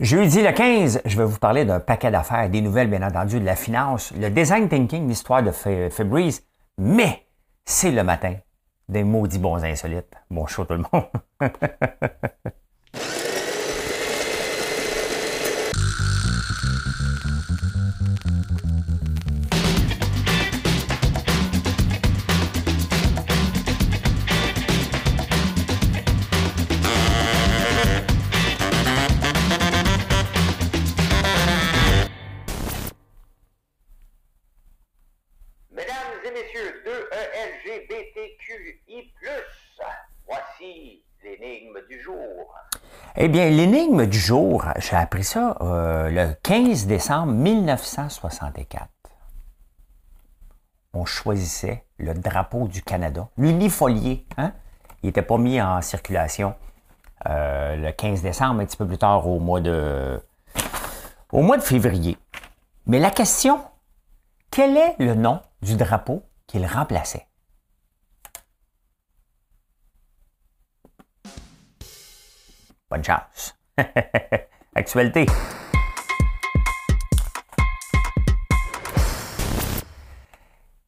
Jeudi le 15, je vais vous parler d'un paquet d'affaires, des nouvelles, bien entendu, de la finance, le design thinking, l'histoire de Fabrice, mais c'est le matin des maudits bons insolites. Bon show tout le monde. Eh bien, l'énigme du jour, j'ai appris ça euh, le 15 décembre 1964. On choisissait le drapeau du Canada, l'unifolié. Hein? Il n'était pas mis en circulation euh, le 15 décembre, un petit peu plus tard au mois de, au mois de février. Mais la question, quel est le nom du drapeau qu'il remplaçait? Bonne chance. Actualité.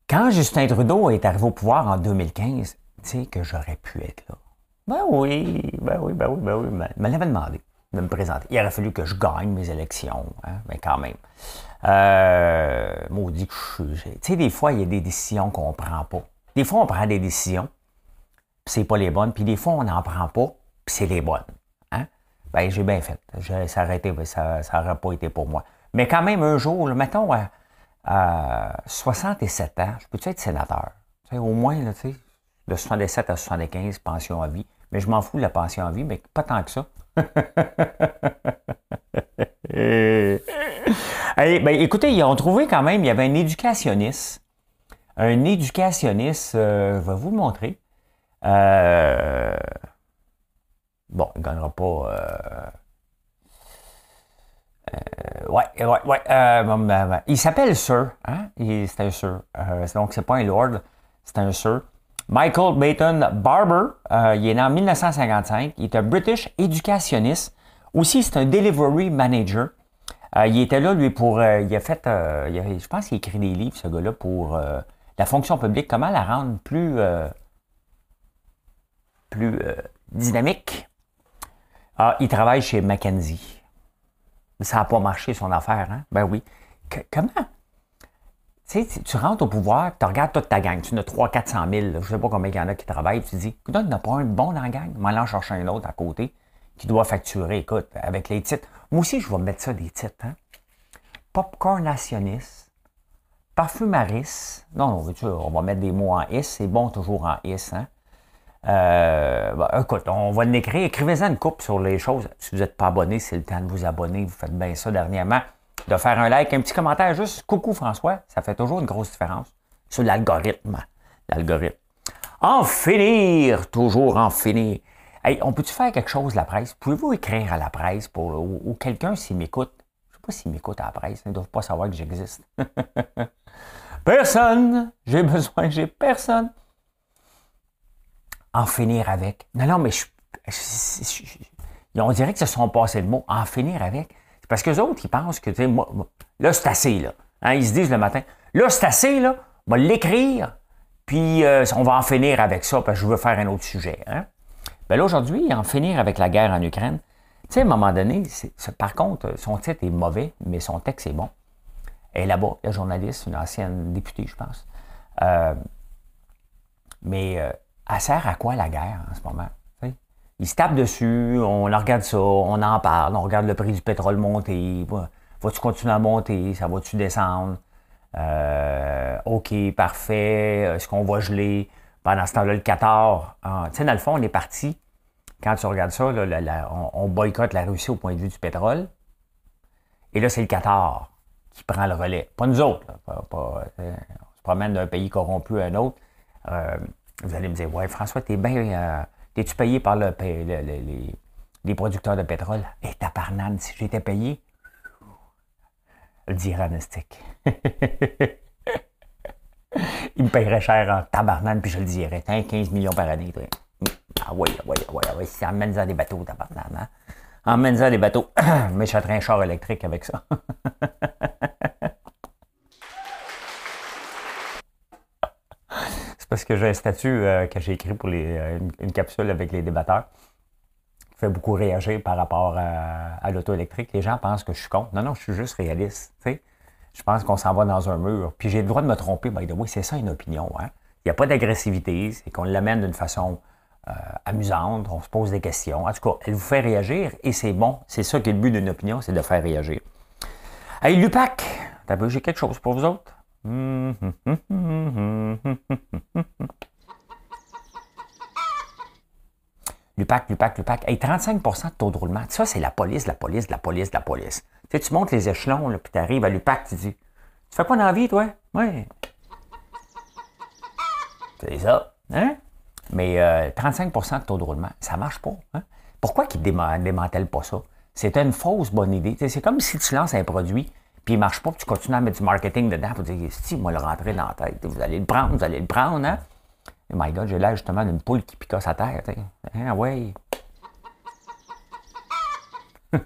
Quand Justin Trudeau est arrivé au pouvoir en 2015, tu sais que j'aurais pu être là. Ben oui, ben oui, ben oui, ben oui. Il m'avait demandé de me présenter. Il aurait fallu que je gagne mes élections, hein, mais quand même. Euh, maudit que je Tu sais, des fois, il y a des décisions qu'on prend pas. Des fois, on prend des décisions, puis c'est pas les bonnes, puis des fois, on n'en prend pas, puis c'est les bonnes. Ben, j'ai bien fait. ça n'aurait pas été pour moi. Mais quand même, un jour, mettons, à, 67 ans, je peux-tu être sénateur? au moins, là, de 67 à 75, pension à vie. Mais je m'en fous de la pension à vie, mais pas tant que ça. ben, écoutez, ils ont trouvé quand même, il y avait un éducationniste. Un éducationniste, euh, je vais vous le montrer. Euh, Bon, il ne gagnera pas. Euh, euh, ouais, ouais, ouais. Euh, ben, ben, il s'appelle Sir. Hein? C'est un Sir. donc, c'est pas un Lord, c'est un Sir. Michael Bayton Barber, il est né en 1955. Il est un British éducationniste. Aussi, c'est un delivery manager. il était là, lui, pour. il a fait. je pense qu'il a écrit des livres, ce gars-là, pour la fonction publique. Comment la rendre plus. plus dynamique? Ah, il travaille chez Mackenzie. Ça n'a pas marché son affaire, hein? Ben oui. comment? Tu sais, tu rentres au pouvoir, tu regardes toute ta gang, tu en as 300 400 000, je ne sais pas combien il y en a qui travaillent, tu dis, il n'y pas un bon dans la gang, m'en en chercher un autre à côté qui doit facturer, écoute, avec les titres. Moi aussi, je vais mettre ça des titres, hein? Popcorn nationiste, parfumariste, non, non, on va mettre des mots en S, c'est bon toujours en S, hein? Euh, bah, écoute, on va l'écrire. Écrivez-en une coupe sur les choses. Si vous n'êtes pas abonné, c'est le temps de vous abonner. Vous faites bien ça dernièrement. De faire un like, un petit commentaire, juste coucou François. Ça fait toujours une grosse différence sur l'algorithme. L'algorithme. En finir, toujours en finir. Hey, on peut-tu faire quelque chose, la presse? Pouvez-vous écrire à la presse pour, ou, quelqu'un s'il m'écoute? Je ne sais pas s'il m'écoute à la presse. Ils ne doivent pas savoir que j'existe. personne! J'ai besoin, j'ai personne en finir avec. Non, non, mais je, on dirait que se sont passés le mot, en finir avec. C'est parce que les autres, ils pensent que, tu sais, moi, là, c'est assez, là. Hein, ils se disent le matin, là, c'est assez, là, on va l'écrire, puis euh, on va en finir avec ça, parce que je veux faire un autre sujet. Hein. Ben là, aujourd'hui, en finir avec la guerre en Ukraine, tu sais, à un moment donné, par contre, son titre est mauvais, mais son texte est bon. Est là-bas, la journaliste, une ancienne députée, je pense. Euh, mais euh, elle sert à quoi la guerre en ce moment? Ils se tapent dessus, on regarde ça, on en parle, on regarde le prix du pétrole monter. Va-tu continuer à monter? Ça va-tu descendre? Euh, OK, parfait. Est-ce qu'on va geler? Pendant ce temps-là, le Qatar. Ah, tu sais, dans le fond, on est parti. Quand tu regardes ça, on, boycotte la Russie au point de vue du pétrole. Et là, c'est le Qatar qui prend le relais. Pas nous autres. on se promène d'un pays corrompu à un autre. Euh, vous allez me dire, ouais, François, t'es bien. Euh, t'es-tu payé par le, les, producteurs de pétrole? Et hey, tabarnane, si j'étais payé, le diranostique. Il me paierait cher en tabarnane, puis je le dirais. 15 millions par année. Ah oui, ah oui, ah oui, ah oui. Ça dans des bateaux, tabarnane. Hein? Emmène-en des bateaux. Mais j'achèterai un char électrique avec ça. parce que j'ai un statut euh, que j'ai écrit pour euh, une, capsule avec les débatteurs qui fait beaucoup réagir par rapport à, l'auto électrique. Les gens pensent que je suis contre. Non, non, je suis juste réaliste. Je pense qu'on s'en va dans un mur. Puis j'ai le droit de me tromper, by the way, c'est ça une opinion. Hein? Il n'y a pas d'agressivité, c'est qu'on l'amène d'une façon euh, amusante, on se pose des questions. En tout cas, elle vous fait réagir et c'est bon. C'est ça qui est le but d'une opinion, c'est de faire réagir. Hey, Lupac, j'ai quelque chose pour vous autres. Lupac, Lupac, Lupac. Hey, 35 de taux de roulement. Ça, c'est la police, la police, la police, la police. Tu, sais, tu montes les échelons, puis tu arrives à Lupac, tu dis Tu fais quoi dans la vie, toi? Oui. C'est ça. Hein? Mais 35 euh, de taux de roulement, ça marche pas. Hein? Pourquoi qu'ils ne démantèlent pas ça? C'est une fausse bonne idée. C'est comme si tu lances un produit, il marche pas, tu continues à mettre du marketing dedans pour dire, si, moi, le rentrer dans la tête. Vous allez le prendre, vous allez le prendre, hein? Oh my God, j'ai l'air justement d'une poule qui picasse à terre. Hein, ouais.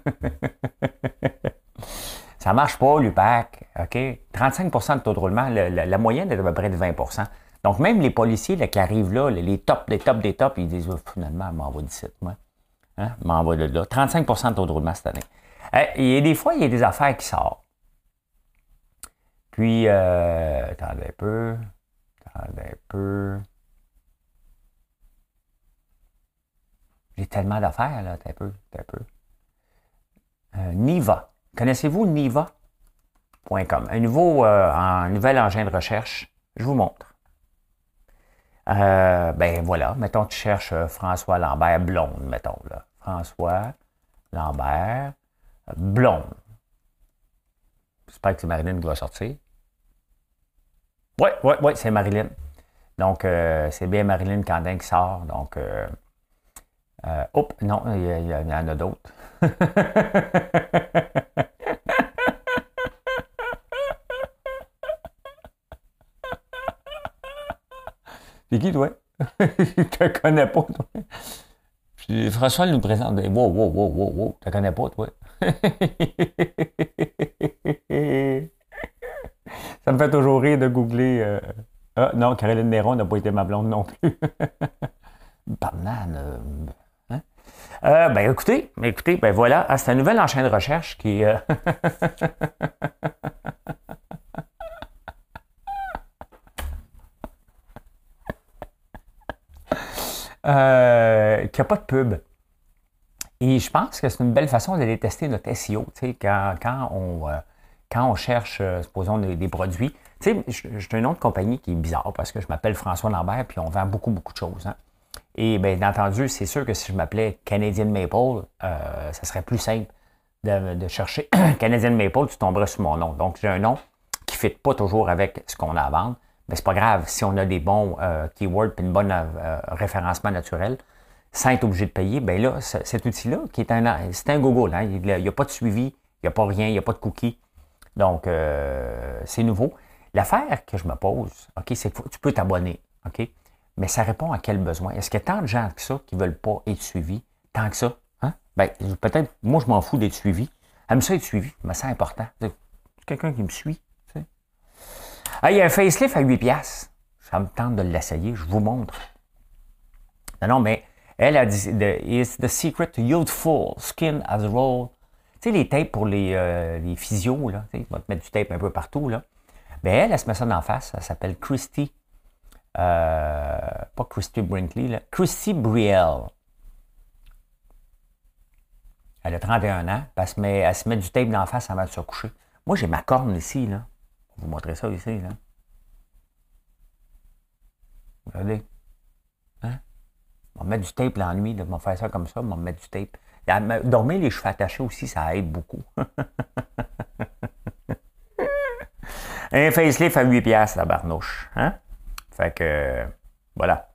ça marche pas, l'UPAC. OK? 35 de taux de roulement, la, moyenne est à peu près de 20% donc, même les policiers qui arrivent là, les tops des tops des tops, ils disent oh, finalement, m'envoie 17, moi. Hein? M'envoie de là. 35 de taux de roulement cette année. Et des fois, il y a des affaires qui sortent. Puis, euh, attendez un peu. Attendez un peu. J'ai tellement d'affaires, là, un peu, un peu. Euh, Niva. Connaissez-vous Niva.com? Un nouveau, euh, un nouvel engin de recherche. Je vous montre. Euh, ben voilà, mettons, tu cherches François Lambert blonde, mettons, là. François Lambert blonde. J'espère que Marilyn va sortir. Oui, oui, oui, c'est Marilyn. Donc, euh, c'est bien Marilyn Candin qui sort. Donc, euh, hop, non, il y, en a d'autres. C'est qui, toi? Je te connais pas, toi. Puis François nous présente. Wow, wow, wow, wow, wow. Tu connais pas, toi. Ça me fait toujours rire de googler. Euh, ah, non, Caroline Néron n'a pas été ma blonde non plus. Banane. Euh, hein? Euh, ben écoutez, écoutez, ben voilà, ah, c'est un nouvel enchaîne de recherche qui. qui n'a pas de pub. Et je pense que c'est une belle façon d'aller tester notre SEO, quand, quand, on, quand on cherche, euh, supposons, des, produits. Tu sais, je suis une autre compagnie qui est bizarre parce que je m'appelle François Lambert puis on vend beaucoup, beaucoup de choses. Hein. Et bien entendu, c'est sûr que si je m'appelais Canadian Maple, euh, ça serait plus simple de, chercher Canadian Maple, tu tomberais sur mon nom. Donc, j'ai un nom qui ne fit pas toujours avec ce qu'on a à vendre. Mais c'est pas grave. Si on a des bons euh, keywords et une bonne référencement naturel, sans être obligé de payer, ben là, cet outil-là, qui est un, c'est un Google, hein, il n'y a, pas de suivi, il n'y a pas rien, il n'y a pas de cookies. Donc, euh, c'est nouveau. L'affaire que je me pose, OK, c'est que tu peux t'abonner, OK? Mais ça répond à quel besoin? Est-ce qu'il y a tant de gens que ça qui ne veulent pas être suivis? Tant que ça? Hein? Ben, peut-être, moi, je m'en fous d'être suivi. Aime ça être suivi, mais c'est important. Quelqu'un qui me suit, ah, il y a un facelift à 8 piastres. Ça me tente de l'essayer, je vous montre. Non, non, mais elle a dit Is the secret to youthful skin as a roll. Tu sais, les tapes pour les, euh, les physios, là. Tu va te mettre du tape un peu partout, là. Ben, elle, elle se met ça d'en face. Elle s'appelle Christy. Euh, pas Christy Brinkley, là. Christy Brielle. Elle a 31 ans. Elle se met, elle se met du tape d'en face avant de se coucher. Moi, j'ai ma corne ici, là. Vous montrez ça ici, là. Regardez. Hein? On va mettre du tape la nuit, on va faire ça comme ça, on va mettre du tape. Dormir les cheveux attachés aussi, ça aide beaucoup. Un facelift à 8 piastres, la barnouche. Hein? Fait que, voilà.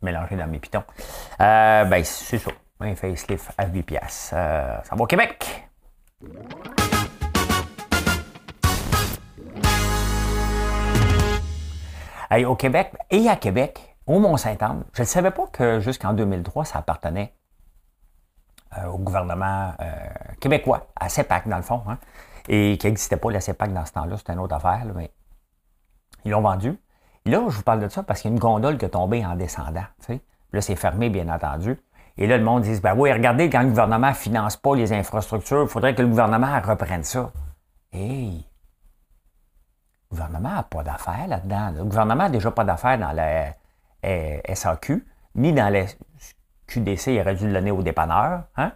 Mélanger dans mes pitons. Euh, ben, c'est ça. Un facelift à 8 piastres. Euh, ça va au Québec. au Québec et à Québec, au Mont-Saint-Anne. Je ne savais pas que jusqu'en 2003, ça appartenait euh, au gouvernement euh, québécois, à CEPAC dans le fond, hein, et qui n'existait pas la CEPAC dans ce temps-là, c'était une autre affaire, mais ils l'ont vendu. Là, je vous parle de ça parce qu'il y a une gondole qui est tombée en descendant. Là, c'est fermé, bien entendu. Et là, le monde dit ben oui, regardez, quand le gouvernement ne finance pas les infrastructures, il faudrait que le gouvernement reprenne ça. Hey! Le gouvernement n'a pas d'affaires là-dedans. Le gouvernement n'a déjà pas d'affaires dans la SAQ, ni dans la QDC, il aurait dû le donner aux dépanneurs. Hein?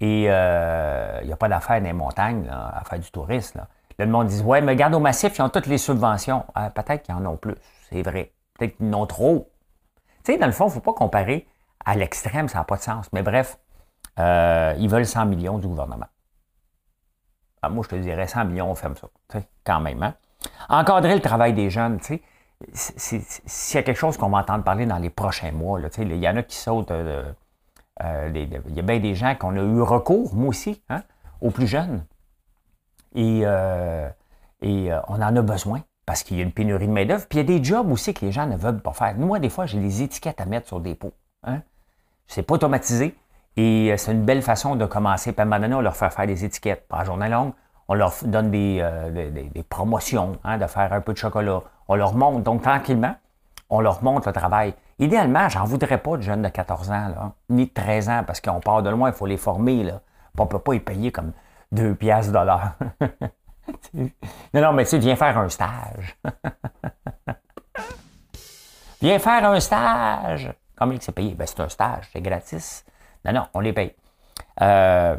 Et euh, il n'y a pas d'affaires dans les montagnes à faire du tourisme. Là. le monde dit Ouais, mais regarde au massif, ils ont toutes les subventions. Ah, peut-être qu'ils en ont plus, c'est vrai. Peut-être qu'ils en ont trop. Tu sais, dans le fond, il ne faut pas comparer à l'extrême, ça n'a pas de sens. Mais bref, euh, ils veulent 100 millions du gouvernement. Ah, moi, je te dirais 100 millions, on ferme ça. Quand même. Hein? Encadrer le travail des jeunes, tu sais s'il y a quelque chose qu'on va entendre parler dans les prochains mois, il y en a qui sautent. Euh, euh, il y a bien des gens qu'on a eu recours, moi aussi, hein, aux plus jeunes. Et, euh, on en a besoin parce qu'il y a une pénurie de main-d'œuvre. Puis il y a des jobs aussi que les gens ne veulent pas faire. Moi, des fois, j'ai des étiquettes à mettre sur des pots. Hein. C'est pas automatisé. Et c'est une belle façon de commencer. Puis à leur fait faire des étiquettes. Pas journée longue, on leur donne des, des, promotions, hein, de faire un peu de chocolat. On leur montre. Donc, tranquillement, on leur montre le travail. Idéalement, j'en voudrais pas de jeunes de 14 ans, ni de 13 ans, parce qu'on part de loin, il faut les former. Là. On ne peut pas y payer comme 2 piastres de l'heure. non, non, mais tu sais, viens faire un stage. viens faire un stage. Combien c'est payé? Ben, c'est un stage, c'est gratis. Non, non, on les paye. Euh,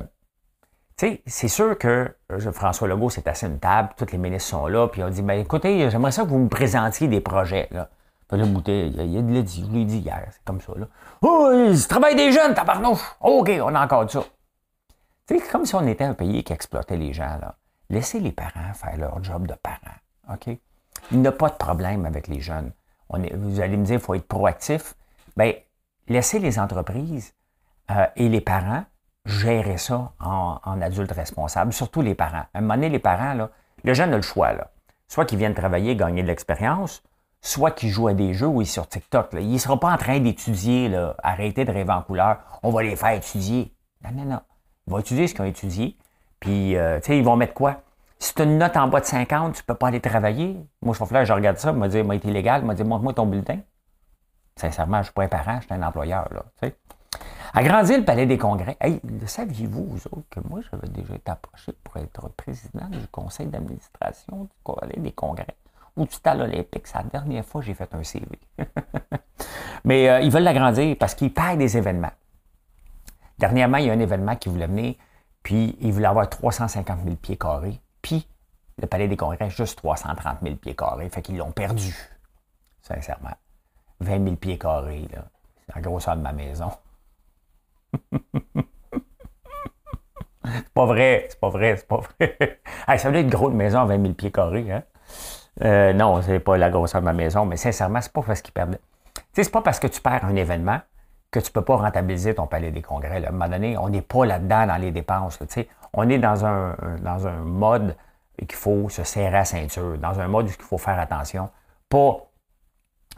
c'est sûr que euh, François Legault s'est assis à une table, tous les ministres sont là, puis a dit ben, écoutez, j'aimerais ça que vous me présentiez des projets. Là. Il, dit, je l'ai dit hier, c'est comme ça. Là. Oh, il travaille des jeunes, tabarnouche! OK, on a encore de ça. Sais, comme si on était un pays qui exploitait les gens. Là. Laissez les parents faire leur job de parents. OK? Il n'y a pas de problème avec les jeunes. On est, vous allez me dire, il faut être proactif. Bien, laissez les entreprises euh, et les parents gérer ça en, adulte responsable, surtout les parents. À un moment donné, les parents, là, le jeune a le choix. Là. Soit qu'ils viennent travailler, gagner de l'expérience, soit qu'ils jouent à des jeux ou ils sont sur TikTok. Là. Il ne sera pas en train d'étudier, arrêter de rêver en couleur. On va les faire étudier. Non, non, non. Ils vont étudier ce qu'ils ont étudié. Puis, euh, tu sais, ils vont mettre quoi? Si tu as une note en bas de 50, tu ne peux pas aller travailler. Moi, je vais je regarde ça, me dire, moi, été illégal, me dire, montre-moi ton bulletin. Sincèrement, je ne suis pas un parent, je suis un employeur. Là, sais. Agrandir le palais des congrès. Hey, saviez-vous, vous autres, que moi, j'avais déjà été approché pour être président du conseil d'administration du palais des congrès? Ou du stade olympique. C'est la dernière fois que j'ai fait un CV. Mais euh, ils veulent l'agrandir parce qu'ils payent des événements. Dernièrement, il y a un événement qui voulait venir, puis ils voulaient avoir 350 000 pieds carrés, puis le palais des congrès, juste 330 000 pieds carrés. Fait qu'ils l'ont perdu, sincèrement. 20 000 pieds carrés, là. C'est la grosseur de ma maison. C'est pas vrai, c'est pas vrai, c'est pas vrai. ça doit être gros de maison à 20 000 pieds carrés. Hein? Euh, non, c'est pas la grosseur de ma maison, mais sincèrement, c'est pas parce. Tu sais, c'est pas parce que tu perds un événement que tu peux pas rentabiliser ton palais des congrès. À un moment donné, on n'est pas là-dedans dans les dépenses. on est dans un, dans un mode qu'il faut se serrer la ceinture, dans un mode où il faut faire attention. Pas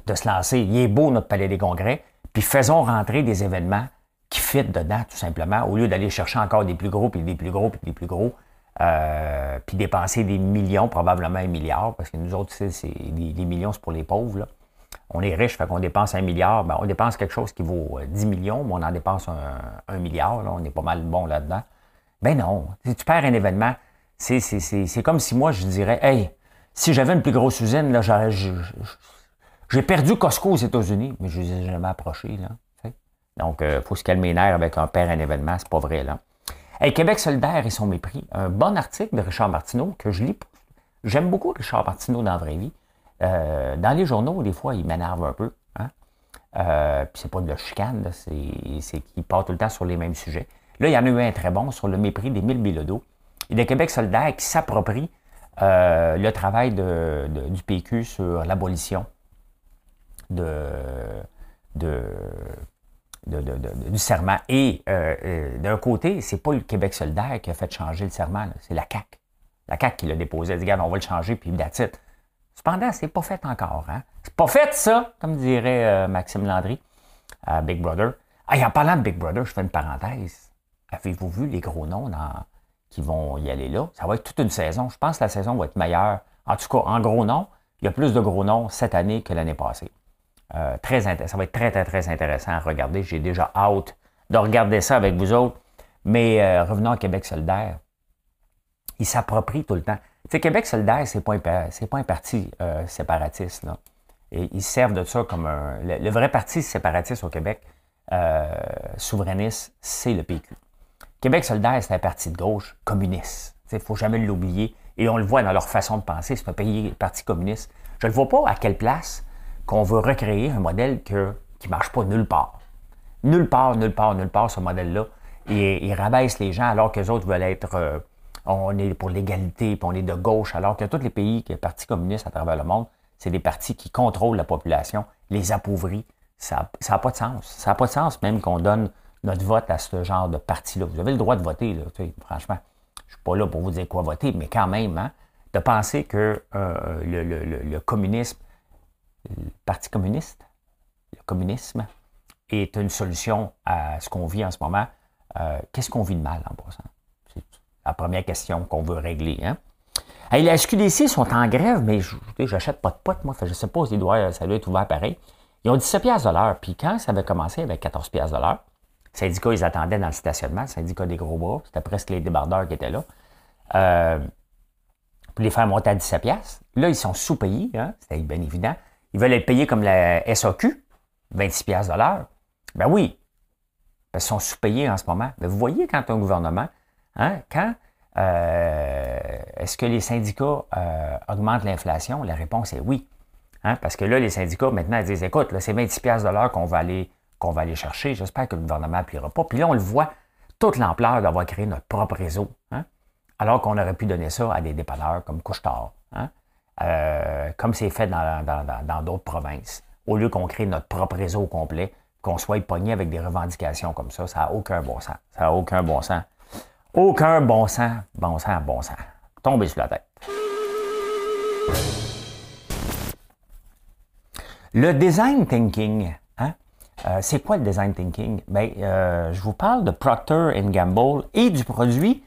de se lancer. Il est beau notre palais des congrès, puis faisons rentrer des événements qui fit dedans, tout simplement, au lieu d'aller chercher encore des plus gros, puis des plus gros, puis des plus gros, euh, puis dépenser des millions, probablement un milliard, parce que nous autres, c'est des, millions, c'est pour les pauvres. Là. On est riche, fait qu'on dépense un milliard, ben, on dépense quelque chose qui vaut 10 euh, millions, mais on en dépense un, milliard, là, on est pas mal bon là-dedans. Ben non, si tu perds un événement, c'est comme si moi, je dirais, hey, si j'avais une plus grosse usine, là, j'ai perdu Costco aux États-Unis, mais je ne les ai jamais approchés. Là. Donc, il euh, faut se calmer les nerfs avec un père un événement, c'est pas vrai, là. Hey, Québec solidaire et son mépris. Un bon article de Richard Martineau que je lis. J'aime beaucoup Richard Martineau dans la vraie vie. Euh, dans les journaux, des fois, il m'énerve un peu. Hein? Euh, puis c'est pas de la chicane, c'est qu'il part tout le temps sur les mêmes sujets. Là, il y en a eu un très bon sur le mépris d'Émile Bilodeau et de Québec solidaire qui s'approprie euh, le travail du PQ sur l'abolition de, de du serment. Et euh, euh, d'un côté, c'est pas le Québec solidaire qui a fait changer le serment, c'est la CAQ. La CAQ qui l'a déposé. Elle dit, regarde, on va le changer, puis it. Cependant, c'est pas fait encore. Hein? C'est pas fait, ça, comme dirait euh, Maxime Landry à Big Brother. Ah, en parlant de Big Brother, je fais une parenthèse. Avez-vous vu les gros noms qui vont y aller là? Ça va être toute une saison. Je pense que la saison va être meilleure. En tout cas, en gros noms, il y a plus de gros noms cette année que l'année passée. Euh, ça va être très, très, très intéressant à regarder. J'ai déjà hâte de regarder ça avec vous autres. Mais euh, revenons à Québec solidaire. Il s'approprie tout le temps. Tu sais, Québec solidaire, c'est pas, un, pas un parti euh, séparatiste. Là. Et ils servent de ça comme un. Le, vrai parti séparatiste au Québec, souverainiste, c'est le PQ. Québec solidaire, c'est un parti de gauche communiste. Il ne faut jamais l'oublier. Et on le voit dans leur façon de penser. C'est un pays, parti communiste. Je ne vois pas à quelle place qu'on veut recréer un modèle qui ne marche pas nulle part. Nulle part, nulle part, nulle part, ce modèle-là. Et il rabaisse les gens alors que les autres veulent être. Euh, on est pour l'égalité, puis on est de gauche, alors que tous les pays, les partis communistes à travers le monde, c'est des partis qui contrôlent la population, les appauvris. Ça n'a pas de sens. Ça n'a pas de sens même qu'on donne notre vote à ce genre de parti-là. Vous avez le droit de voter, franchement. Je ne suis pas là pour vous dire quoi voter, mais quand même, hein, de penser que euh, le, communisme, le Parti communiste, le communisme, est une solution à ce qu'on vit en ce moment. Euh, qu'est-ce qu'on vit de mal en passant? C'est la première question qu'on veut régler. Hein? la SQDC sont en grève, mais j'achète pas de potes, moi. je ne sais pas si doit, ça doit être ouvert pareil. Ils ont 17 de l'heure. Puis quand ça avait commencé avec 14 de l'heure, le syndicat, ils attendaient dans le stationnement, le syndicat des gros bras, c'était presque les débardeurs qui étaient là. Euh, pour les faire monter à 17 pièces. Là, ils sont sous-payés, hein, c'était bien évident. Ils veulent être payés comme la SAQ, 26 pièces de l'heure. Ben oui, ils sont sous-payés en ce moment. Mais vous voyez quand un gouvernement, hein, quand euh, est-ce que les syndicats euh, augmentent l'inflation? La réponse est oui. Hein, parce que là, les syndicats, maintenant, ils disent, écoute, là, c'est 26 pièces de l'heure qu'on va aller qu'on va aller chercher. J'espère que le gouvernement n'appliquera pas. Puis là, on le voit, toute l'ampleur d'avoir créé notre propre réseau. Hein, alors qu'on aurait pu donner ça à des dépanneurs comme Couchetard, euh, comme c'est fait dans, d'autres provinces. Au lieu qu'on crée notre propre réseau complet, qu'on soit pogné avec des revendications comme ça, ça n'a aucun bon sens. Ça n'a aucun bon sens. Aucun bon sens, bon sens, bon sens. Tombez sur la tête. Le design thinking, euh, c'est quoi le design thinking? Bien, euh, je vous parle de Procter Gamble et du produit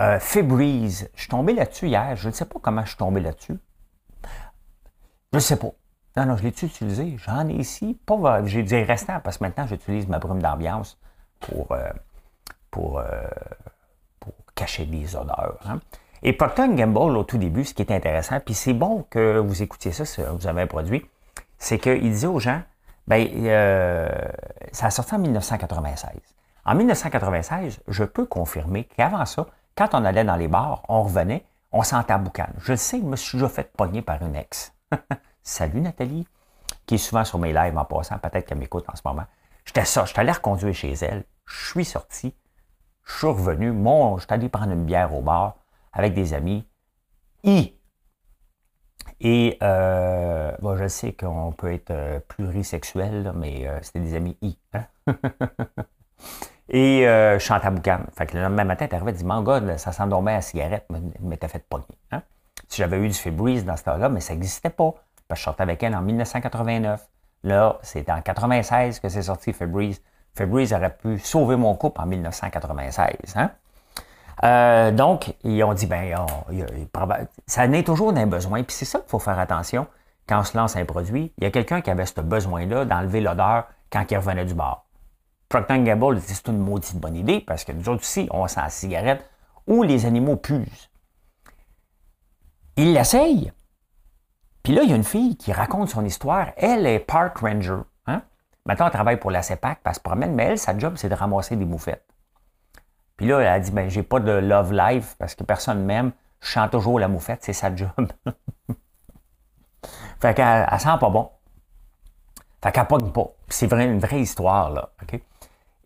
euh, Febreze. Je suis tombé là-dessus hier. Je ne sais pas comment je suis tombé là-dessus. Je ne sais pas. Non, non, je l'ai-tu utilisé? J'en ai ici. Pas, j'ai dit restant parce que maintenant, j'utilise ma brume d'ambiance pour, pour, pour cacher des odeurs. Hein. Et Procter Gamble, au tout début, ce qui est intéressant, puis c'est bon que vous écoutiez ça si vous avez un produit, c'est qu'il disait aux gens, Bien, euh, ça a sorti en 1996. En 1996, je peux confirmer qu'avant ça, quand on allait dans les bars, on revenait, on sentait à boucan. Je le sais, je me suis déjà fait pogner par une ex. Salut Nathalie, qui est souvent sur mes lives en passant, peut-être qu'elle m'écoute en ce moment. J'étais ça, j'étais allé reconduire chez elle, je suis sorti, je suis revenu, mon, j'étais allé prendre une bière au bar avec des amis. I, et euh, bon, je sais qu'on peut être euh, plurisexuel, mais euh, c'était des amis I. Hein? et euh, je chante à boucan. Fait que le lendemain matin, tu arrivé dit Mon gars, ça s'endormait à la cigarette, mais t'as fait pogner. Hein? Si j'avais eu du Febreze dans ce temps-là, mais ça n'existait pas. Parce que je sortais avec elle en 1989. Là, c'est en 96 que c'est sorti Febreze. Febreze aurait pu sauver mon couple en 1996. Hein? Euh, donc, ils ont dit, ben, ça naît toujours d'un besoin. Puis c'est ça qu'il faut faire attention quand on se lance un produit. Il y a quelqu'un qui avait ce besoin-là d'enlever l'odeur quand il revenait du bar. Procter Gamble dit c'est une maudite bonne idée parce que nous autres aussi, on sent la cigarette où les animaux puent. Il l'essaye. Puis là, il y a une fille qui raconte son histoire. Elle est park ranger. Hein? Maintenant, elle travaille pour la CEPAC, parce qu'elle se promène, mais elle, sa job, c'est de ramasser des moufettes. Puis là, elle a dit, ben, j'ai pas de love life parce que personne m'aime. Je chante toujours la moufette, c'est sa job. fait qu'elle elle sent pas bon. Fait qu'elle pogne pas. C'est une vraie histoire, là. OK?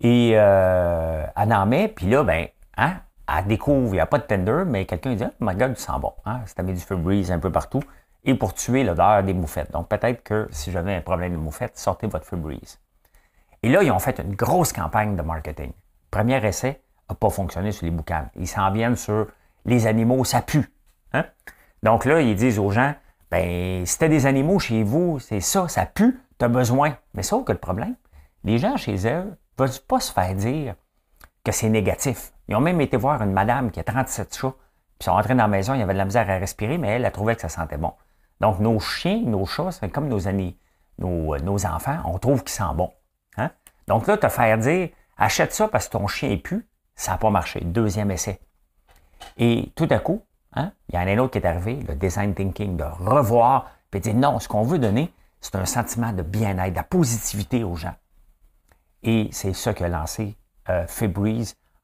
Et euh, elle en met, puis là, ben, hein, elle découvre, il n'y a pas de tender, mais quelqu'un dit, oh my God, tu sens bon. Hein? C'est mis du Febreze un peu partout. Et pour tuer l'odeur des moufettes. Donc, peut-être que si j'avais un problème de moufette, sortez votre Febreze. Et là, ils ont fait une grosse campagne de marketing. Premier essai, n'a pas fonctionné sur les boucanes. Ils s'en viennent sur les animaux, ça pue. Hein? Donc là, ils disent aux gens, Ben, si t'as des animaux chez vous, c'est ça, ça pue, t'as besoin. Mais sauf que le problème, les gens chez eux ne veulent pas se faire dire que c'est négatif. Ils ont même été voir une madame qui a 37 chats, puis ils sont entrés dans la maison, il y avait de la misère à respirer, mais elle a trouvé que ça sentait bon. Donc, nos chiens, nos chats, c'est comme nos, amis, nos, nos enfants, on trouve qu'ils sentent bon. Hein? Donc là, te faire dire, achète ça parce que ton chien est pu, ça n'a pas marché. Deuxième essai. Et tout à coup, hein, il y en a un autre qui est arrivé, le design thinking, de revoir, puis dire non, ce qu'on veut donner, c'est un sentiment de bien-être, de positivité aux gens. Et c'est ça qu'a lancé euh,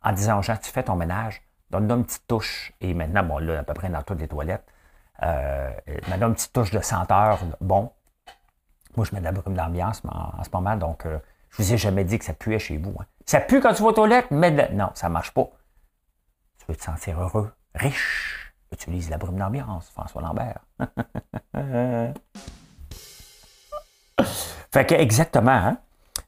en disant aux gens, tu fais ton ménage, donne-nous une petite touche. Et maintenant, bon, là, à peu près dans toutes les toilettes, euh, donne une petite touche de senteur, bon. Moi, je mets de la brume d'ambiance en, ce moment, donc euh, je vous ai jamais dit que ça puait chez vous. Hein. Ça pue quand tu vas aux toilettes, mais non, ça marche pas. Tu veux te sentir heureux, riche, utilise la brume d'ambiance, François Lambert. fait que exactement, hein?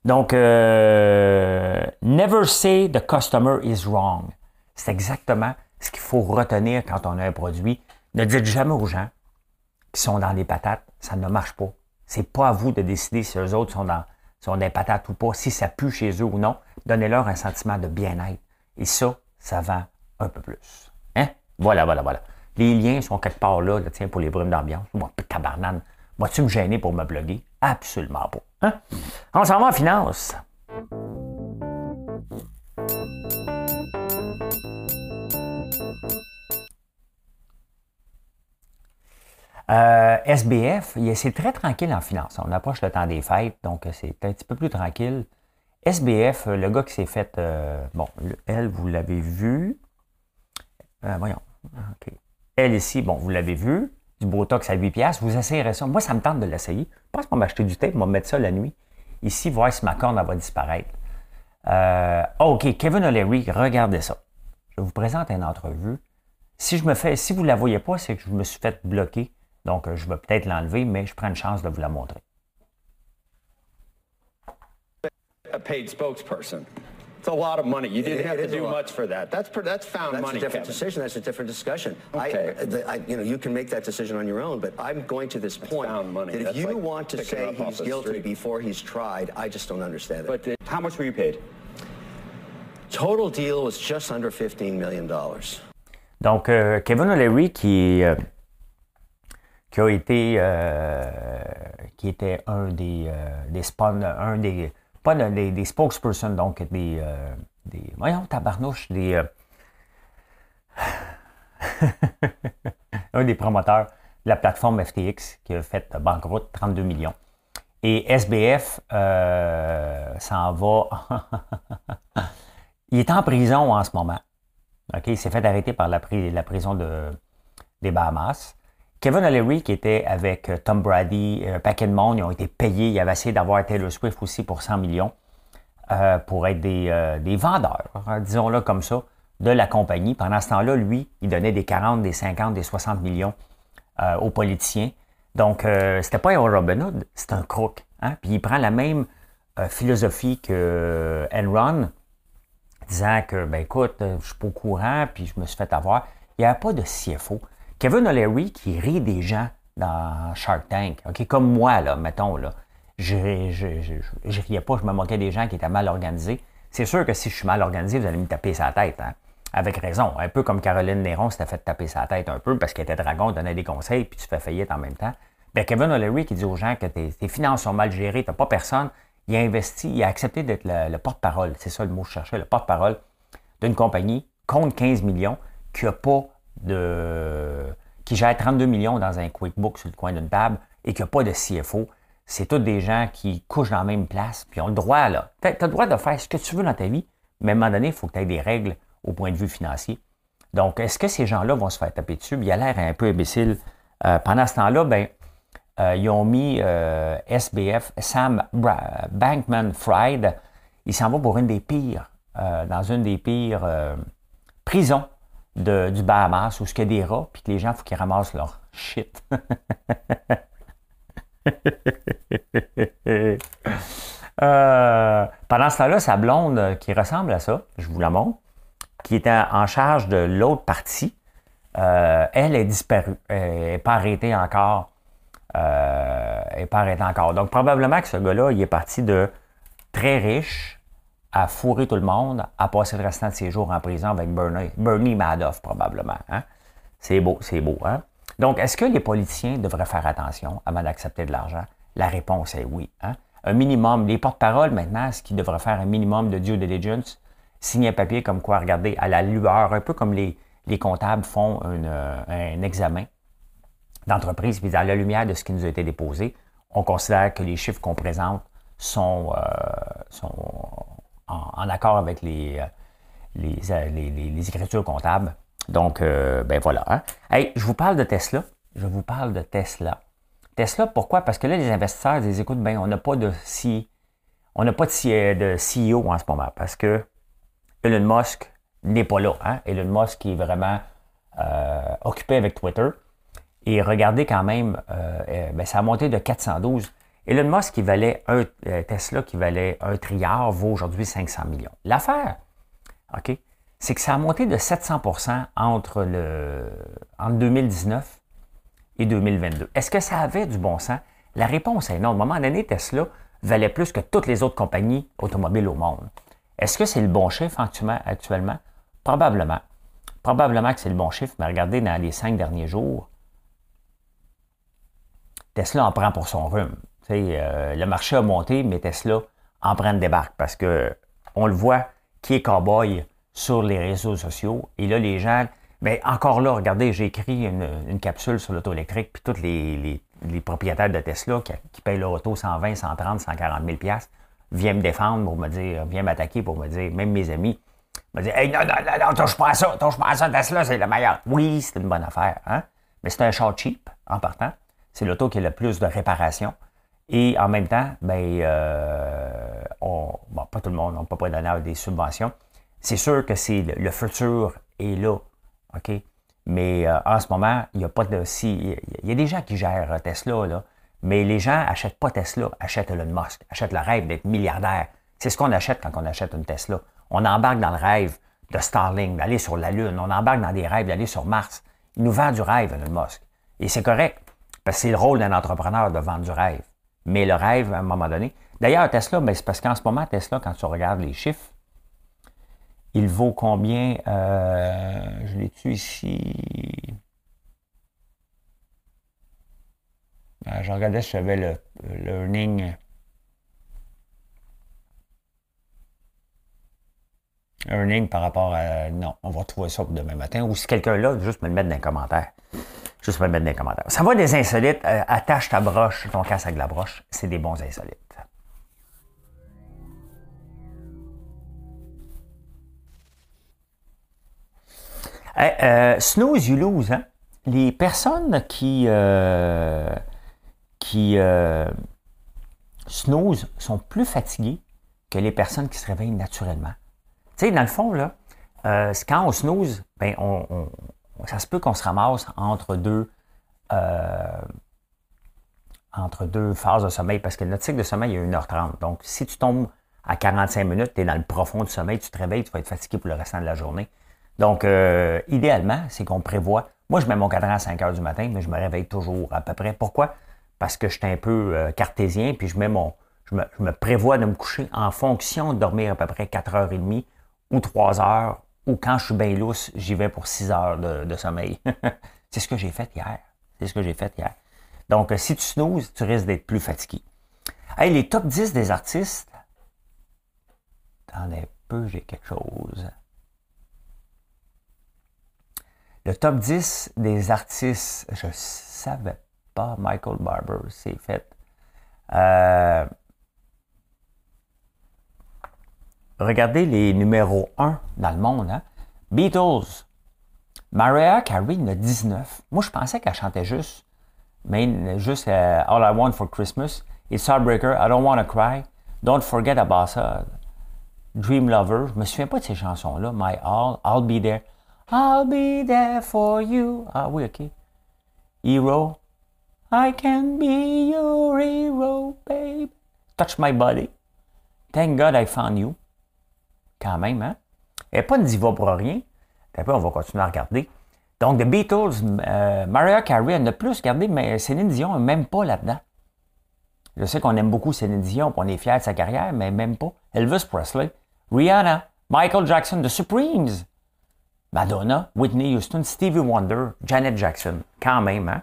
Donc, euh, never say the customer is wrong. C'est exactement ce qu'il faut retenir quand on a un produit. Ne dites jamais aux gens qui sont dans les patates, ça ne marche pas. C'est pas à vous de décider si les autres sont dans, sont des patates ou pas, si ça pue chez eux ou non. Donnez-leur un sentiment de bien-être. Et ça, ça vend un peu plus. Hein? Voilà, voilà, voilà. Les liens sont quelque part là, tiens, pour les brumes d'ambiance. Moi, tabarnane. Moi, tu me gêner pour me bloguer? Absolument pas. Hein? On s'en va en finance. Euh, SBF, c'est très tranquille en finance. On approche le temps des fêtes, donc c'est un petit peu plus tranquille. SBF, le gars qui s'est fait, euh, bon, elle, vous l'avez vu. Euh, voyons. Elle ici, bon, vous l'avez vu du Botox à 8$, vous essayerez ça. Moi, ça me tente de l'essayer. Je pense qu'on va m'acheter du tape, on va mettre ça la nuit. Ici, voir si ma corne va disparaître. Euh, OK, Kevin O'Leary, regardez ça. Je vous présente une entrevue. Si je me fais, si vous ne la voyez pas, c'est que je me suis fait bloquer. Donc, je vais peut-être l'enlever, mais je prends une chance de vous la montrer. Spokesperson. It's a lot of money. You didn't it, have it to do much for that. That's that's found that's money. That's a different Kevin. decision. That's a different discussion. Okay. I, the, I, you know, you can make that decision on your own, but I'm going to this point found money. that if that's you like want to say he's guilty street. before he's tried, I just don't understand it. But the, how much were you paid? Total deal was just under 15 million dollars. Donc, euh, Kevin O'Leary qui euh, qui a été euh, qui était un des euh, des spawn, un des pas des, des spokespersons, donc des, euh, des voyons, tabarnouche, des, euh, un des promoteurs de la plateforme FTX qui a fait banqueroute 32 millions. Et SBF euh, s'en va. il est en prison en ce moment. Il s'est fait arrêter par la, la prison de, des Bahamas. Kevin O'Leary, qui était avec euh, Tom Brady, un paquet de monde, ils ont été payés. Il avait essayé d'avoir Taylor Swift aussi pour 100 millions euh, pour être des, euh, vendeurs, hein, disons-le comme ça, de la compagnie. Pendant ce temps-là, lui, il donnait des 40, des 50, des 60 millions aux politiciens. Donc, c'était pas un Robin Hood, c'est un crook. Hein. Puis il prend la même philosophie que Enron, disant que, ben écoute, je suis pas au courant, puis je me suis fait avoir. Il n'y a pas de CFO. Kevin O'Leary qui rit des gens dans Shark Tank, OK, comme moi, là, mettons, là. Je, je, riais pas, je me moquais des gens qui étaient mal organisés. C'est sûr que si je suis mal organisé, vous allez me taper sa tête. Hein? Avec raison. Un peu comme Caroline Néron s'était fait taper sa tête un peu parce qu'elle était dragon, donnait des conseils, puis tu fais faillite en même temps. Bien, Kevin O'Leary qui dit aux gens que tes, finances sont mal gérées, tu n'as pas personne, il a investi, il a accepté d'être le, porte-parole, c'est ça le mot que je cherchais, le porte-parole d'une compagnie compte 15 millions qui n'a pas de, qui gère 32 millions dans un QuickBook sur le coin d'une table et qui n'a pas de CFO, c'est tous des gens qui couchent dans la même place, puis ont le droit, là. Tu as, le droit de faire ce que tu veux dans ta vie, mais à un moment donné, il faut que tu aies des règles au point de vue financier. Donc, est-ce que ces gens-là vont se faire taper dessus? Il a l'air un peu imbécile. Euh, pendant ce temps-là, ben, euh, ils ont mis euh, SBF, Sam Bankman Fried, il s'en va pour une des pires, dans une des pires prisons du Bahamas où il y a des rats, puis que les gens, il faut qu'ils ramassent leur shit. Euh, pendant ce temps-là, sa blonde, qui ressemble à ça, je vous la montre, qui était en charge de l'autre partie, euh, elle est disparue. Elle n'est pas arrêtée encore. euh, et pas arrêté encore. Donc, probablement que ce gars-là, il est parti de très riche à fourrer tout le monde, à passer le restant de ses jours en prison avec Bernie, Bernie Madoff, probablement. Hein? C'est beau, c'est beau. Hein? Donc, est-ce que les politiciens devraient faire attention avant d'accepter de l'argent? La réponse est oui. Hein? Un minimum, les porte-paroles maintenant, est-ce qu'ils devraient faire un minimum de due diligence? Signer un papier comme quoi, regardez, à la lueur, un peu comme les, les comptables font un examen d'entreprise, puis à la lumière de ce qui nous a été déposé, on considère que les chiffres qu'on présente sont, euh, sont en, accord avec les, euh, les, les, écritures comptables. Donc, ben voilà. Hein. Hey, je vous parle de Tesla. Je vous parle de Tesla. Tesla, pourquoi? Parce que là, les investisseurs disent, écoute, ben, on n'a pas de si on n'a pas de, de CEO en ce moment parce que Elon Musk n'est pas là. Hein? Elon Musk est vraiment euh, occupé avec Twitter. Et regardez quand même, euh, euh, ben, ça a monté de 412. Elon Musk qui valait un Tesla qui valait un triard vaut aujourd'hui 500 millions. L'affaire, ok, c'est que ça a monté de 700 entre le entre 2019 et 2022. Est-ce que ça avait du bon sens? La réponse est non. Au moment donné, Tesla valait plus que toutes les autres compagnies automobiles au monde. Est-ce que c'est le bon chiffre actuellement? Probablement. Probablement que c'est le bon chiffre, mais regardez dans les cinq derniers jours, Tesla en prend pour son rhume. Euh, le marché a monté, mais Tesla en prend des barques parce que on le voit qui est cowboy sur les réseaux sociaux. Et là, les gens. Mais encore là, regardez, j'ai écrit une, capsule sur l'auto électrique, puis tous les, propriétaires de Tesla qui, payent leur auto 120, 130, 140 000 viennent me défendre pour me dire, viennent m'attaquer pour me dire, même mes amis, me dire Hey, non, non, non, non, touche pas à ça, touche pas à ça, Tesla, c'est le meilleur. Oui, c'est une bonne affaire, hein? Mais c'est un char cheap, en partant. C'est l'auto qui a le plus de réparation. Et en même temps, ben, euh, on, bon, pas tout le monde, on ne peut pas donner des subventions. C'est sûr que c'est le, futur est là, OK? Mais euh, en ce moment, il n'y a pas de... Si, il y a des gens qui gèrent Tesla, là, mais les gens n'achètent pas Tesla, achètent Elon Musk, achètent le rêve d'être milliardaire. C'est ce qu'on achète quand on achète une Tesla. On embarque dans le rêve de Starlink, d'aller sur la Lune. On embarque dans des rêves d'aller sur Mars. Il nous vend du rêve, Elon Musk. Et c'est correct, parce que c'est le rôle d'un entrepreneur de vendre du rêve. Mais le rêve, à un moment donné. D'ailleurs, Tesla, ben, c'est parce qu'en ce moment, Tesla, quand tu regardes les chiffres, il vaut combien euh, Je l'ai-tu ici? Euh, je regardais si j'avais le, learning. Earning par rapport à. Non, on va retrouver ça pour demain matin. Ou si quelqu'un là, juste me le mettre dans les commentaires. Juste me mettre les commentaires. Ça va des insolites. Euh, attache ta broche, ton casse avec la broche. C'est des bons insolites. Euh, snooze, you lose. Hein? Les personnes qui, qui euh, snooze sont plus fatigués que les personnes qui se réveillent naturellement. Tu sais, dans le fond, là, euh, quand on snooze, ben, on, ça se peut qu'on se ramasse entre deux, euh, entre deux phases de sommeil, parce que notre cycle de sommeil est 1h30. Donc, si tu tombes à 45 minutes, tu es dans le profond du sommeil, tu te réveilles, tu vas être fatigué pour le restant de la journée. Donc, idéalement, c'est qu'on prévoit. Moi, je mets mon cadran à 5 h du matin, mais je me réveille toujours à peu près. Pourquoi? parce que je suis un peu euh, cartésien, puis. Je me, prévois de me coucher en fonction de dormir à peu près 4h30 ou 3 heures, ou quand je suis bien lousse, j'y vais pour 6 heures de, sommeil. c'est ce que j'ai fait hier. C'est ce que j'ai fait hier. Donc, euh, si tu snoozes, tu risques d'être plus fatigué. Hey, les top 10 des artistes. Attendez un peu, j'ai quelque chose. Le top 10 des artistes, je savais pas Michael Barber, c'est fait. Euh, regardez les numéros 1 dans le monde. Hein? Beatles. Mariah Carey en a 19. Moi, je pensais qu'elle chantait juste, mais juste euh, All I Want for Christmas, It's Heartbreaker, I Don't Want to Cry, Don't Forget About Us, Dream Lover. Je me souviens pas de ces chansons-là. My All, I'll Be There. I'll Be There for You. Ah oui, OK. Hero. I can be your hero, babe. Touch my body. Thank God I found you. Quand même, hein? Elle n'est pas une diva pour rien. Après, on va continuer à regarder. Donc, The Beatles, euh, Mariah Carey en a plus, regardez, mais Céline Dion, même pas là-dedans. Je sais qu'on aime beaucoup Céline Dion, on est fiers de sa carrière, mais même pas. Elvis Presley, Rihanna, Michael Jackson, The Supremes, Madonna, Whitney Houston, Stevie Wonder, Janet Jackson. Quand même, hein?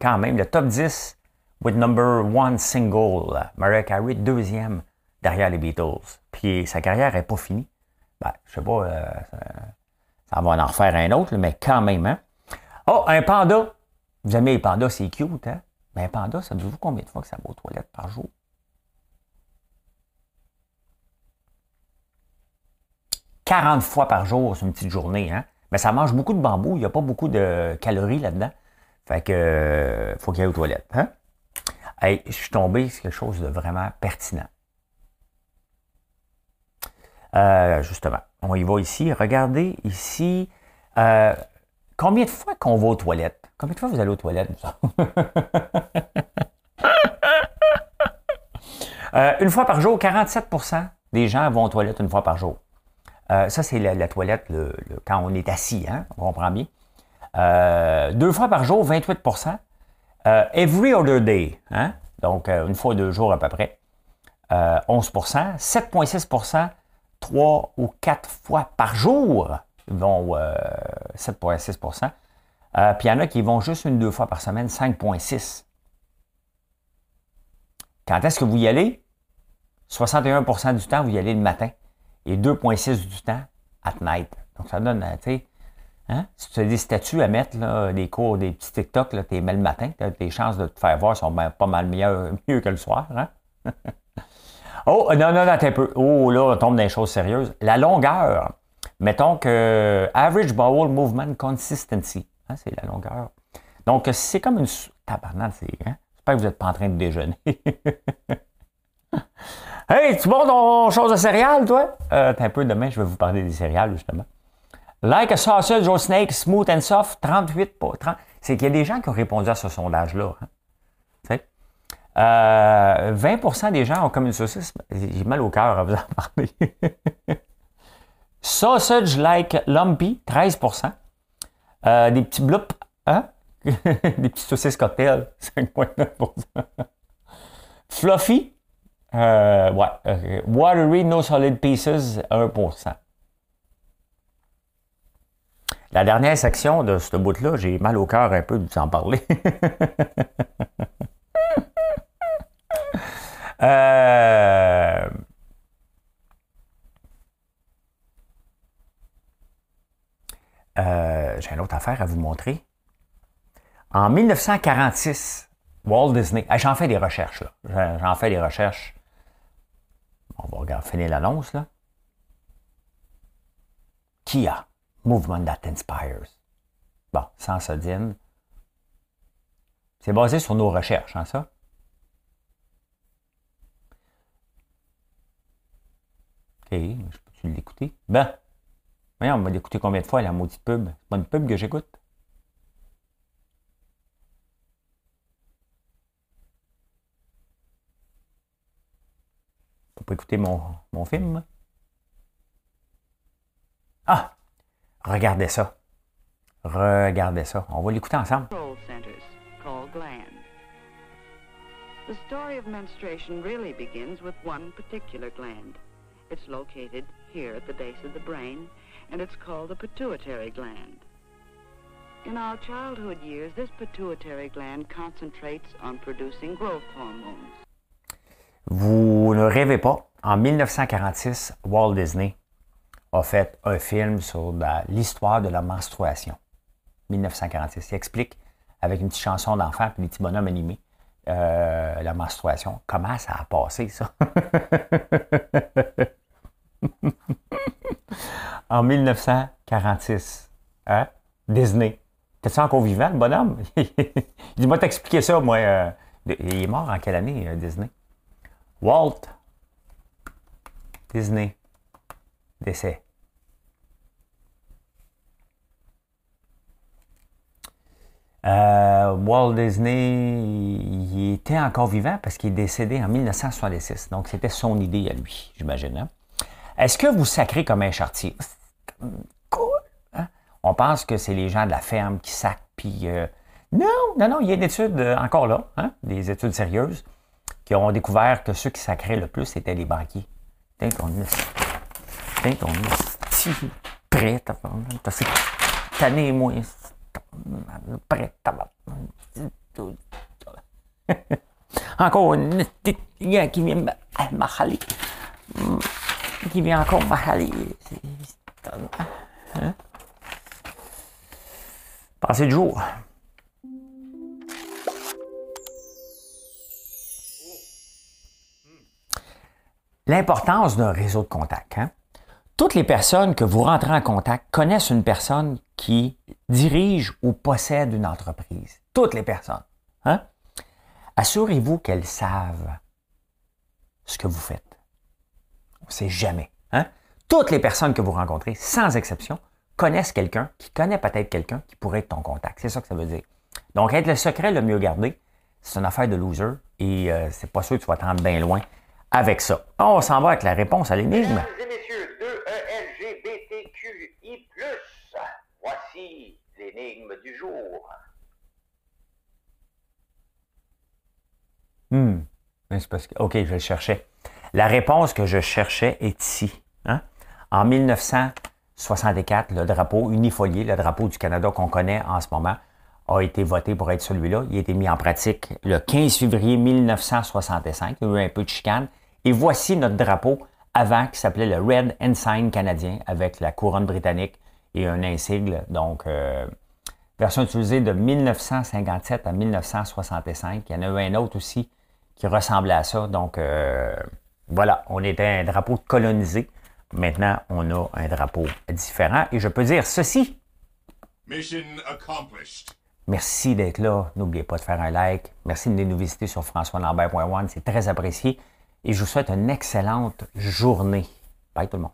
Quand même, le top 10 with number one single. Mariah Carey, deuxième derrière les Beatles. Puis sa carrière n'est pas finie. Ben, je sais pas, euh, ça, va en refaire un autre, mais quand même, hein? Oh, un panda! Vous aimez les pandas, c'est cute, hein? Mais un panda, ça vous combien de fois que ça va aux toilettes par jour? 40 fois par jour, c'est une petite journée, hein? Mais ça mange beaucoup de bambou, il n'y a pas beaucoup de calories là-dedans. Fait que euh, faut qu'il aille aux toilettes. Hein? Je suis tombé sur quelque chose de vraiment pertinent. Euh, justement, on y va ici. Regardez ici. Euh, combien de fois qu'on va aux toilettes? Combien de fois vous allez aux toilettes? une fois par jour, 47% des gens vont aux toilettes une fois par jour. Euh, ça, c'est la, toilette quand on est assis, hein, on comprend bien. Euh, deux fois par jour, 28% euh, Every other day, hein, donc une fois deux jours à peu près, 11% 7,6 trois ou quatre fois par jour vont 7,6% Puis il y en a qui vont juste une, deux fois par semaine, 5,6 Quand est-ce que vous y allez? 61% du temps, vous y allez le matin et 2,6% du temps at night. Donc, ça donne, tu sais, hein? si tu as des statuts à mettre, là, des cours, des petits TikTok, là, t'es mal le matin, tes chances de te faire voir sont pas mal mieux que le soir. Hein? oh, non, non, non, un peu. Oh, là, on tombe dans les choses sérieuses. La longueur. Mettons que average bowel movement consistency. Hein, c'est la longueur. Donc, c'est comme une. Tabarnak, c'est. Hein? J'espère que vous n'êtes pas en train de déjeuner. Hey, tu bon ton chose de céréales, toi? Euh, un peu, demain, je vais vous parler des céréales, justement. Like a sausage or snake, smooth and soft, 38 pas. 30. C'est qu'il y a des gens qui ont répondu à ce sondage-là. Hein? Euh, 20% des gens ont comme une saucisse. J'ai mal au cœur à vous en parler. sausage like lumpy, 13% euh, Des petits bloops, hein? des petits saucisses cocktail, 5,9 Fluffy, euh, ouais. Watery, no solid pieces, 1%. La dernière section de ce bout-là, j'ai mal au cœur un peu de vous en parler. euh... Euh, j'ai une autre affaire à vous montrer. En 1946, Walt Disney, j'en fais des recherches, là. J'en fais des recherches on va regarder, finir l'annonce, là. Kia, Movement That Inspires. Bon, sans se dire. C'est basé sur nos recherches, hein, ça? Je peux-tu l'écouter? Ben, voyons, on va l'écouter combien de fois, la maudite pub? C'est pas une pub que j'écoute? pour écouter mon, mon film. Ah! Regardez ça. Regardez ça. On va l'écouter ensemble. The story of menstruation really begins with one particular gland. It's located here at the base of the brain, and it's called the pituitary gland. In our childhood years, this pituitary gland concentrates on producing growth hormones. Vous ne rêvez pas, en 1946, Walt Disney a fait un film sur l'histoire de la menstruation. 1946. Il explique, avec une petite chanson d'enfant et des petits bonhommes animés, euh, la menstruation. Comment ça a passé, ça? en 1946. Hein? Disney. T'es-tu encore vivant, le bonhomme? Dis-moi t'expliquer ça, moi. Euh, il est mort en quelle année, euh, Disney? Walt Disney. Décès. Euh, Walt Disney, il était encore vivant parce qu'il est décédé en 1966. Donc, c'était son idée à lui, j'imagine. Hein? Est-ce que vous sacrez comme un chartier? Cool! Hein? On pense que c'est les gens de la ferme qui sacent, puis... Euh, non, non, non, il y a une étude euh, encore là, hein, des études sérieuses, qui ont découvert que ceux qui sacraient le plus étaient les banquiers. Tiens, ton Tiens, ton prêt, t'as tanné, moi. Prêt, Encore une qui vient Qui vient encore m'achaler. Hein? Passez le jour. L'importance d'un réseau de contacts. Hein? Toutes les personnes que vous rentrez en contact connaissent une personne qui dirige ou possède une entreprise. Toutes les personnes. Hein? Assurez-vous qu'elles savent ce que vous faites. On ne sait jamais. Hein? Toutes les personnes que vous rencontrez, sans exception, connaissent quelqu'un qui connaît peut-être quelqu'un qui pourrait être ton contact. C'est ça que ça veut dire. Donc, être le secret le mieux gardé, c'est une affaire de loser et euh, c'est pas sûr que tu vas te rendre bien loin avec ça. On s'en va avec la réponse à l'énigme. Mesdames et messieurs, de LGBTQI+, voici l'énigme du jour. Hmm. Parce que, OK, je le cherchais. La réponse que je cherchais est ici. Hein? En 1964, le drapeau unifolié, le drapeau du Canada qu'on connaît en ce moment, a été voté pour être celui-là. Il a été mis en pratique le 15 février 1965. Il y a eu un peu de chicane. Et voici notre drapeau avant qui s'appelait le Red Ensign canadien avec la couronne britannique et un insigne. Donc, euh, version utilisée de 1957 à 1965. Il y en a eu un autre aussi qui ressemblait à ça. Donc, euh, voilà, on était un drapeau colonisé. Maintenant, on a un drapeau différent. Et je peux dire ceci. Mission accomplished. Merci d'être là. N'oubliez pas de faire un like. Merci de nous visiter sur françoislambert.one. C'est très apprécié. Et je vous souhaite une excellente journée. Bye tout le monde.